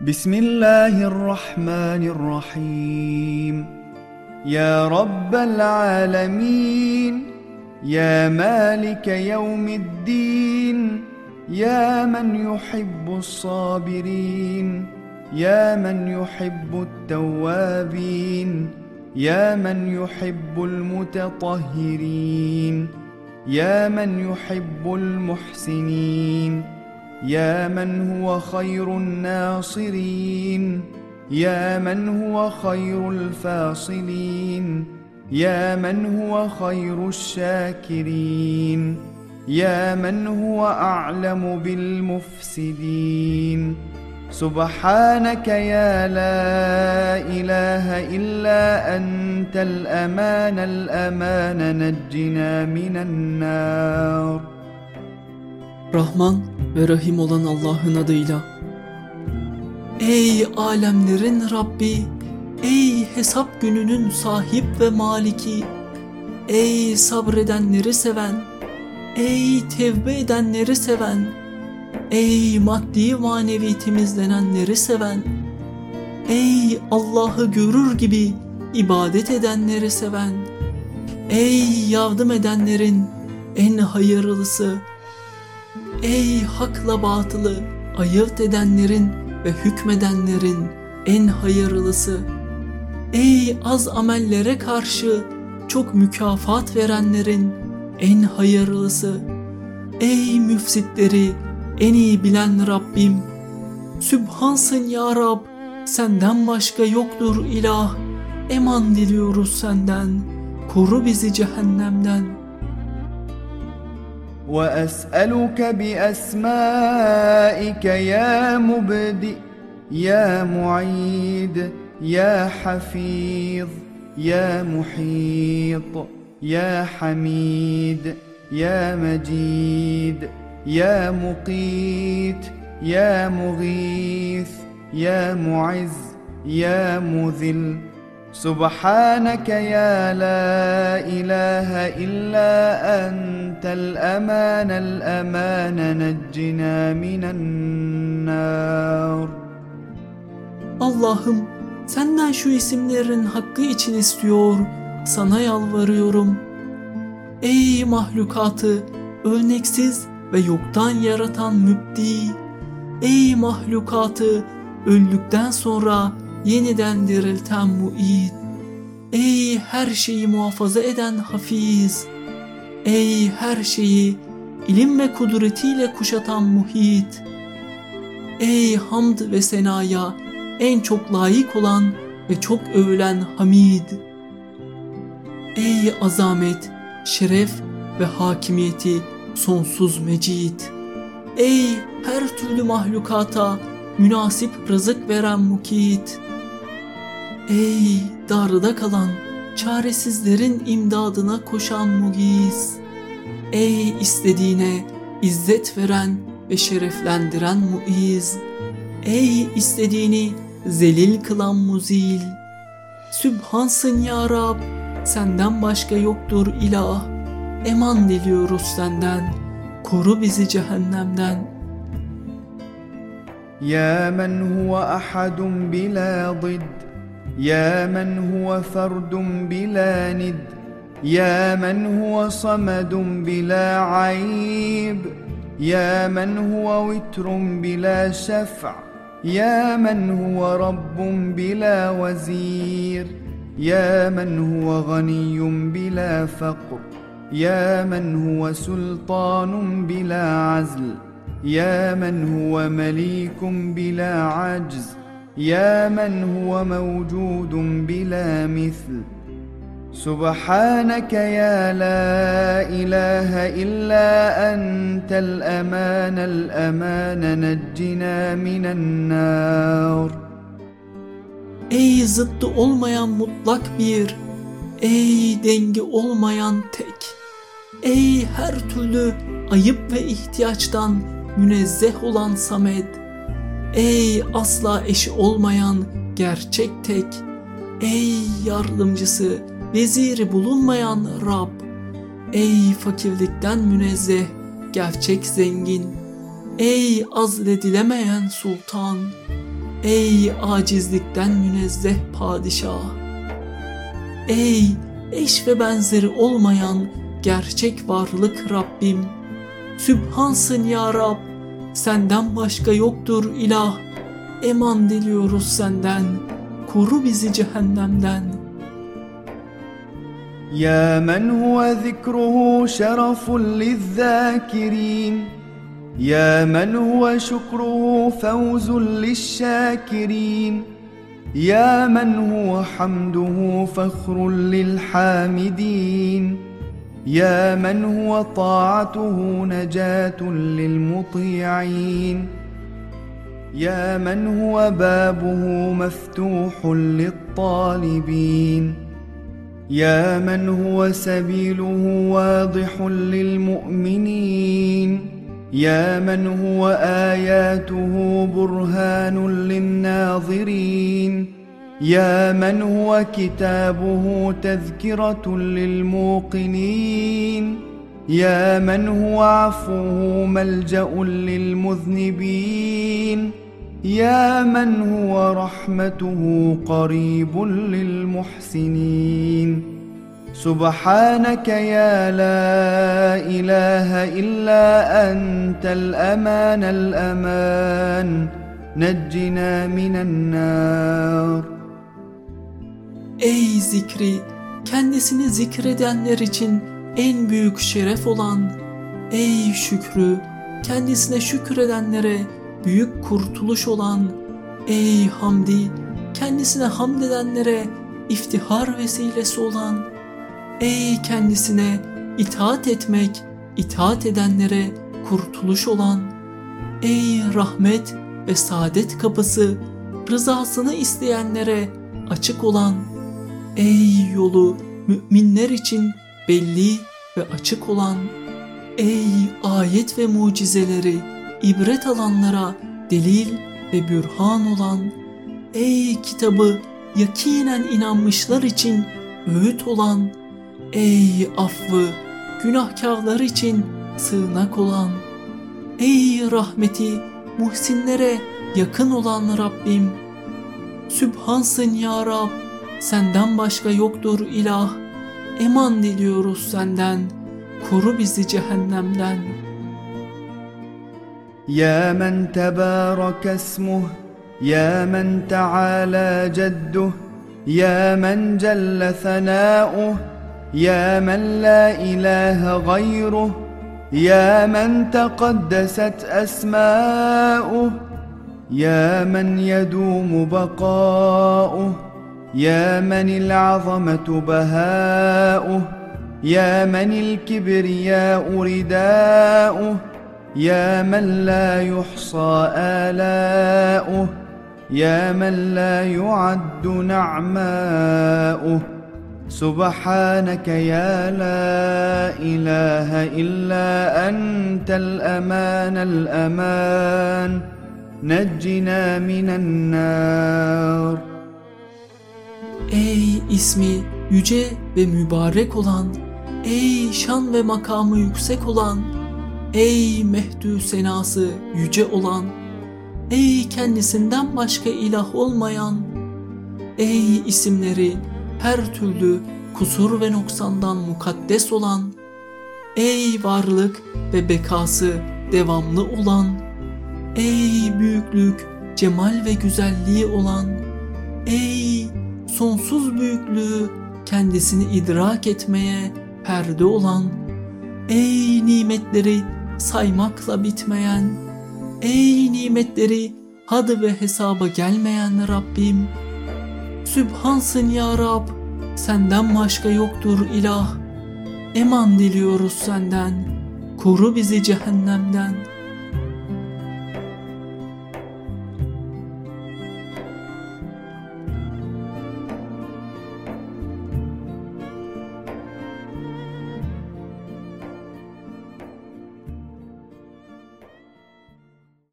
بسم الله الرحمن الرحيم يا رب العالمين يا مالك يوم الدين يا من يحب الصابرين يا من يحب التوابين يا من يحب المتطهرين يا من يحب المحسنين يا من هو خير الناصرين؟ يا من هو خير الفاصلين؟ يا من هو خير الشاكرين؟ يا من هو أعلم بالمفسدين؟ سبحانك يا لا إله إلا أنت الأمان الأمان نجنا من النار. Rahman ve Rahim olan Allah'ın adıyla. Ey alemlerin Rabbi, ey hesap gününün sahip ve maliki, ey sabredenleri seven, ey tevbe edenleri seven, ey maddi manevi temizlenenleri seven, ey Allah'ı görür gibi ibadet edenleri seven, ey yardım edenlerin en hayırlısı, Ey hakla batılı ayırt edenlerin ve hükmedenlerin en hayırlısı. Ey az amellere karşı çok mükafat verenlerin en hayırlısı. Ey müfsitleri en iyi bilen Rabbim. Sübhansın ya Rab, senden başka yoktur ilah. Eman diliyoruz senden, koru bizi cehennemden.'' وأسألك بأسمائك يا مبدئ يا معيد يا حفيظ يا محيط يا حميد يا مجيد يا مقيت يا مغيث يا معز يا مذل. سبحانك يا لا إله إلا انت الامان الامان نجنا من النار Allah'ım senden şu isimlerin hakkı için istiyor, sana yalvarıyorum. Ey mahlukatı örneksiz ve yoktan yaratan mübdi, ey mahlukatı öldükten sonra yeniden dirilten muid. Ey her şeyi muhafaza eden hafiz. Ey her şeyi ilim ve kudretiyle kuşatan muhit. Ey hamd ve senaya en çok layık olan ve çok övülen hamid. Ey azamet, şeref ve hakimiyeti sonsuz mecid. Ey her türlü mahlukata münasip rızık veren mukit. Ey darda kalan, çaresizlerin imdadına koşan mugiz. Ey istediğine izzet veren ve şereflendiren muiz. Ey istediğini zelil kılan muzil. Sübhansın ya Rab, senden başka yoktur ilah. Eman diliyoruz senden, koru bizi cehennemden.'' يا من هو احد بلا ضد يا من هو فرد بلا ند يا من هو صمد بلا عيب يا من هو وتر بلا شفع يا من هو رب بلا وزير يا من هو غني بلا فقر يا من هو سلطان بلا عزل يا من هو مليك بلا عجز. يا من هو موجود بلا مثل سبحانك يا لا اله الا انت الامان الامان نجنا من النار Ey zıttı olmayan mutlak bir, ey dengi olmayan tek, ey her türlü ayıp ve ihtiyaçtan münezzeh olan Samet, ey asla eşi olmayan gerçek tek, ey yardımcısı, veziri bulunmayan Rab, ey fakirlikten münezzeh, gerçek zengin, ey azledilemeyen sultan, Ey acizlikten münezzeh padişah! Ey eş ve benzeri olmayan gerçek varlık Rabbim! Sübhansın ya Rab! Senden başka yoktur ilah! Eman diliyoruz senden! Koru bizi cehennemden!'' يا من هو ذكره شرف للذاكرين يا من هو شكره فوز للشاكرين يا من هو حمده فخر للحامدين يا من هو طاعته نجاة للمطيعين؟ يا من هو بابه مفتوح للطالبين؟ يا من هو سبيله واضح للمؤمنين؟ يا من هو آياته برهان للناظرين؟ يا من هو كتابه تذكرة للموقنين؟ يا من هو عفوه ملجأ للمذنبين؟ يا من هو رحمته قريب للمحسنين؟ سبحانك يا لا إله إلا أنت الأمان الأمان نجنا من النار. Ey zikri, kendisini zikredenler için en büyük şeref olan, ey şükrü, kendisine şükredenlere büyük kurtuluş olan ey Hamdi kendisine hamd edenlere iftihar vesilesi olan ey kendisine itaat etmek itaat edenlere kurtuluş olan ey rahmet ve saadet kapısı rızasını isteyenlere açık olan ey yolu müminler için belli ve açık olan ey ayet ve mucizeleri ibret alanlara delil ve bürhan olan ey kitabı yakinen inanmışlar için öğüt olan ey affı günahkarlar için sığınak olan ey rahmeti muhsinlere yakın olan Rabbim Sübhansın ya Rab senden başka yoktur ilah eman diliyoruz senden koru bizi cehennemden.'' يا من تبارك اسمه يا من تعالى جده يا من جل ثناؤه يا من لا اله غيره يا من تقدست اسماؤه يا من يدوم بقاؤه يا من العظمة بهاؤه يا من الكبرياء رداؤه يا من لا يحصى آلاؤه يا من لا يعد نعماؤه. سبحانك يا لا إله إلا أنت الأمان الأمان. نجنا من النار. Ey ismi yüce ve mübarek olan, ey şan ve makamı yüksek olan, Ey mehdü senası yüce olan, ey kendisinden başka ilah olmayan, ey isimleri her türlü kusur ve noksandan mukaddes olan, ey varlık ve bekası devamlı olan, ey büyüklük, cemal ve güzelliği olan, ey sonsuz büyüklüğü kendisini idrak etmeye perde olan, ey nimetleri saymakla bitmeyen, ey nimetleri hadı ve hesaba gelmeyen Rabbim, Sübhansın ya Rab, senden başka yoktur ilah, eman diliyoruz senden, koru bizi cehennemden.''